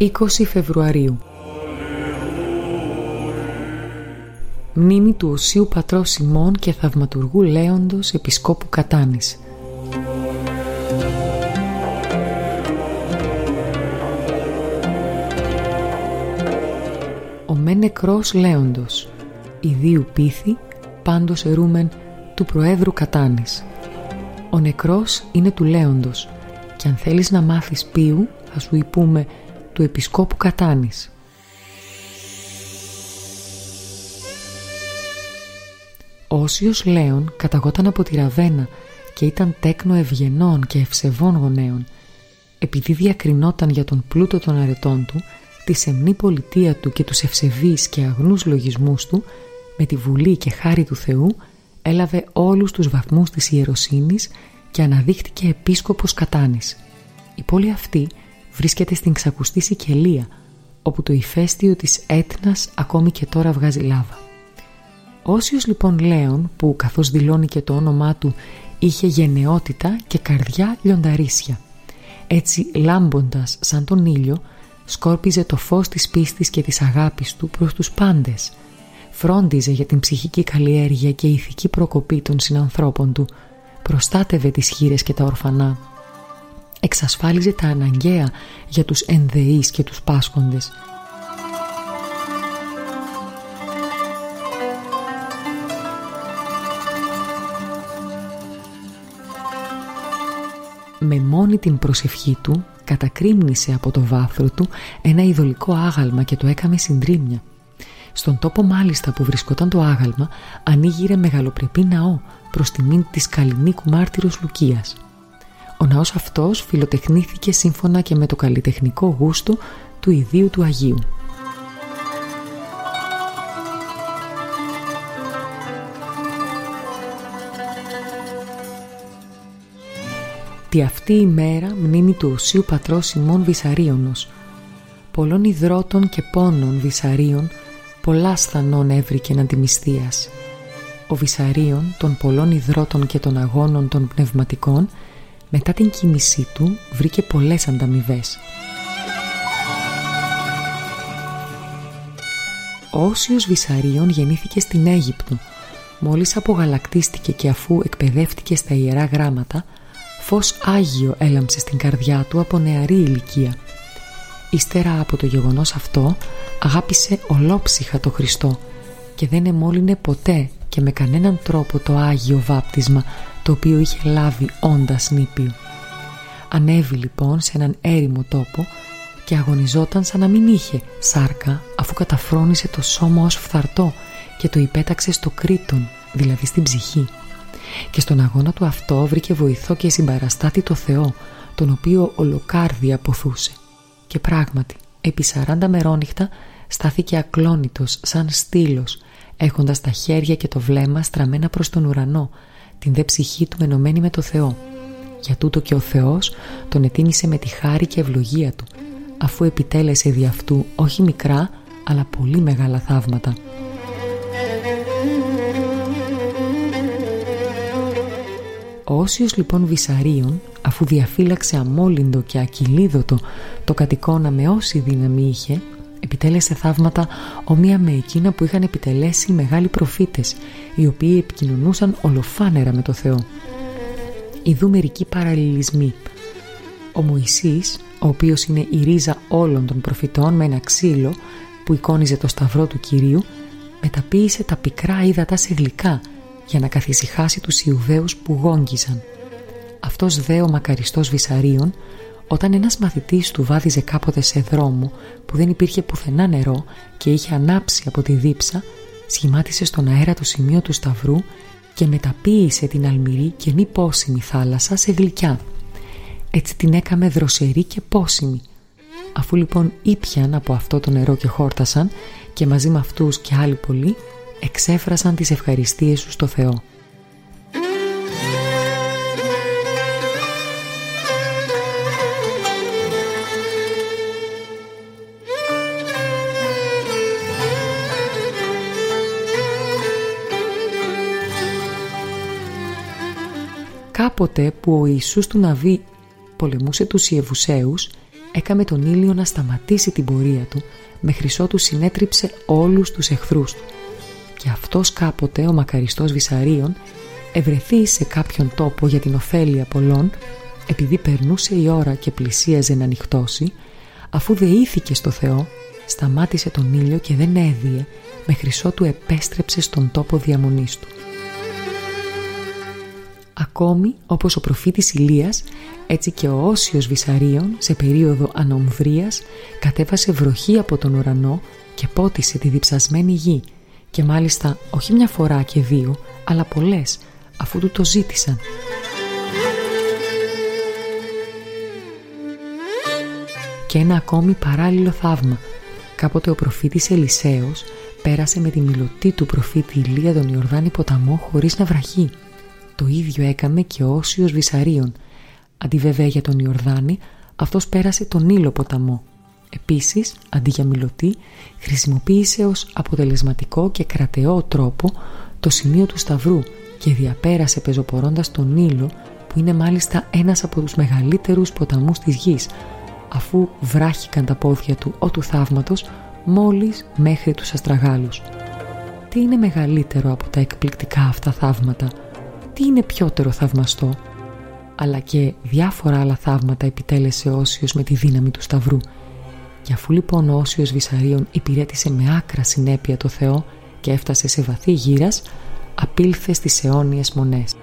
20 Φεβρουαρίου. Μνήμη του Οσίου Πατρός Σιμών και Θαυματουργού Λέοντος Επισκόπου Κατάνης. Ο με νεκρός Λέοντος Ιδίου πίθη πάντως ερούμεν του Προέδρου Κατάνης. Ο νεκρός είναι του Λέοντος και αν θέλεις να μάθεις πίου θα σου υπούμε του Επισκόπου Κατάνης. Ο Όσιος Λέων καταγόταν από τη Ραβένα και ήταν τέκνο ευγενών και ευσεβών γονέων. Επειδή διακρινόταν για τον πλούτο των αρετών του, τη σεμνή πολιτεία του και τους ευσεβείς και αγνούς λογισμούς του, με τη βουλή και χάρη του Θεού, έλαβε όλους τους βαθμούς της ιεροσύνης και αναδείχτηκε επίσκοπος Κατάνης. Η πόλη αυτή βρίσκεται στην ξακουστή Σικελία, όπου το ηφαίστειο της Έτνας ακόμη και τώρα βγάζει λάβα. Όσιος λοιπόν Λέων, που καθώς δηλώνει και το όνομά του, είχε γενναιότητα και καρδιά λιονταρίσια. Έτσι λάμποντας σαν τον ήλιο, σκόρπιζε το φως της πίστης και της αγάπης του προς τους πάντες. Φρόντιζε για την ψυχική καλλιέργεια και ηθική προκοπή των συνανθρώπων του, προστάτευε τις χείρες και τα ορφανά, εξασφάλιζε τα αναγκαία για τους ενδεείς και τους πάσχοντες. Με μόνη την προσευχή του κατακρίμνησε από το βάθρο του ένα ειδωλικό άγαλμα και το έκαμε συντρίμια. Στον τόπο μάλιστα που βρισκόταν το άγαλμα ανοίγειρε μεγαλοπρεπή ναό προς τιμήν της καλλινίκου μάρτυρος Λουκίας. Ο ναός αυτός φιλοτεχνήθηκε σύμφωνα και με το καλλιτεχνικό γούστο του ιδίου του Αγίου. Τη αυτή η μέρα μνήμη του ουσίου πατρός Σιμών Βυσαρίωνος, πολλών υδρότων και πόνων Βυσαρίων, πολλά σθανών έβρικε να Ο Βυσαρίων των πολλών υδρότων και των αγώνων των πνευματικών μετά την κοίμησή του βρήκε πολλές ανταμοιβές. Ο Όσιος Βυσαρίων γεννήθηκε στην Αίγυπτο. Μόλις απογαλακτίστηκε και αφού εκπαιδεύτηκε στα Ιερά Γράμματα, φως Άγιο έλαμψε στην καρδιά του από νεαρή ηλικία. Ύστερα από το γεγονός αυτό, αγάπησε ολόψυχα το Χριστό και δεν εμόλυνε ποτέ και με κανέναν τρόπο το Άγιο Βάπτισμα το οποίο είχε λάβει όντας νήπιο. Ανέβη λοιπόν σε έναν έρημο τόπο και αγωνιζόταν σαν να μην είχε σάρκα αφού καταφρόνησε το σώμα ως φθαρτό και το υπέταξε στο κρήτον, δηλαδή στην ψυχή. Και στον αγώνα του αυτό βρήκε βοηθό και συμπαραστάτη το Θεό, τον οποίο ολοκάρδι αποθούσε. Και πράγματι, επί 40 μερόνυχτα στάθηκε ακλόνητος σαν στήλος, έχοντας τα χέρια και το βλέμμα στραμμένα προς τον ουρανό, την δε ψυχή του ενωμένη με το Θεό. Για τούτο και ο Θεός τον ετίμησε με τη χάρη και ευλογία του, αφού επιτέλεσε δι' αυτού όχι μικρά, αλλά πολύ μεγάλα θαύματα. Ο Όσιος λοιπόν Βυσαρίων, αφού διαφύλαξε αμόλυντο και ακυλίδωτο το κατοικώνα με όση δύναμη είχε, επιτέλεσε θαύματα ομοία με εκείνα που είχαν επιτελέσει οι μεγάλοι προφήτες, οι οποίοι επικοινωνούσαν ολοφάνερα με το Θεό. Ιδού μερικοί παραλληλισμοί. Ο Μωυσής, ο οποίος είναι η ρίζα όλων των προφητών με ένα ξύλο που εικόνιζε το σταυρό του Κυρίου, μεταποίησε τα πικρά ύδατα σε γλυκά για να καθησυχάσει τους Ιουδαίους που γόγγιζαν. Αυτός δε ο μακαριστός Βυσαρίων όταν ένας μαθητής του βάδιζε κάποτε σε δρόμο που δεν υπήρχε πουθενά νερό και είχε ανάψει από τη δίψα, σχημάτισε στον αέρα το σημείο του σταυρού και μεταποίησε την αλμυρή και μη πόσιμη θάλασσα σε γλυκιά. Έτσι την έκαμε δροσερή και πόσιμη. Αφού λοιπόν ήπιαν από αυτό το νερό και χόρτασαν και μαζί με αυτούς και άλλοι πολλοί, εξέφρασαν τις ευχαριστίες σου στο Θεό. Κάποτε που ο Ιησούς του Ναβί πολεμούσε τους Ιεβουσαίους έκαμε τον ήλιο να σταματήσει την πορεία του μέχρι ότου συνέτριψε όλους τους εχθρούς του. Και αυτός κάποτε, ο μακαριστός Βυσαρίων, ευρεθεί σε κάποιον τόπο για την ωφέλεια πολλών, επειδή περνούσε η ώρα και πλησίαζε να νυχτώσει, αφού δεήθηκε στο Θεό, σταμάτησε τον ήλιο και δεν έδιε μέχρι ότου επέστρεψε στον τόπο διαμονής του. Ακόμη όπως ο προφήτης Ηλίας, έτσι και ο Όσιος Βυσαρίων σε περίοδο ανομβρίας κατέβασε βροχή από τον ουρανό και πότισε τη διψασμένη γη και μάλιστα όχι μια φορά και δύο, αλλά πολλές, αφού του το ζήτησαν. Και ένα ακόμη παράλληλο θαύμα. Κάποτε ο προφήτης Ελισέος πέρασε με τη μιλωτή του προφήτη Ηλία τον Ιορδάνη ποταμό χωρίς να βραχεί. Το ίδιο έκαμε και ο Όσιος Βυσαρίων. Αντί βέβαια για τον Ιορδάνη, αυτός πέρασε τον Ήλο ποταμό. Επίσης, αντί για μιλωτή, χρησιμοποίησε ως αποτελεσματικό και κρατεό τρόπο το σημείο του Σταυρού και διαπέρασε πεζοπορώντας τον Ήλο που είναι μάλιστα ένας από τους μεγαλύτερους ποταμούς της γης αφού βράχηκαν τα πόδια του ο του θαύματος μόλις μέχρι τους αστραγάλους. Τι είναι μεγαλύτερο από τα εκπληκτικά αυτά θαύματα – τι είναι πιότερο θαυμαστό αλλά και διάφορα άλλα θαύματα επιτέλεσε ο Όσιος με τη δύναμη του Σταυρού και αφού λοιπόν ο Όσιος Βυσαρίων υπηρέτησε με άκρα συνέπεια το Θεό και έφτασε σε βαθύ γύρας απήλθε στις αιώνιες μονές.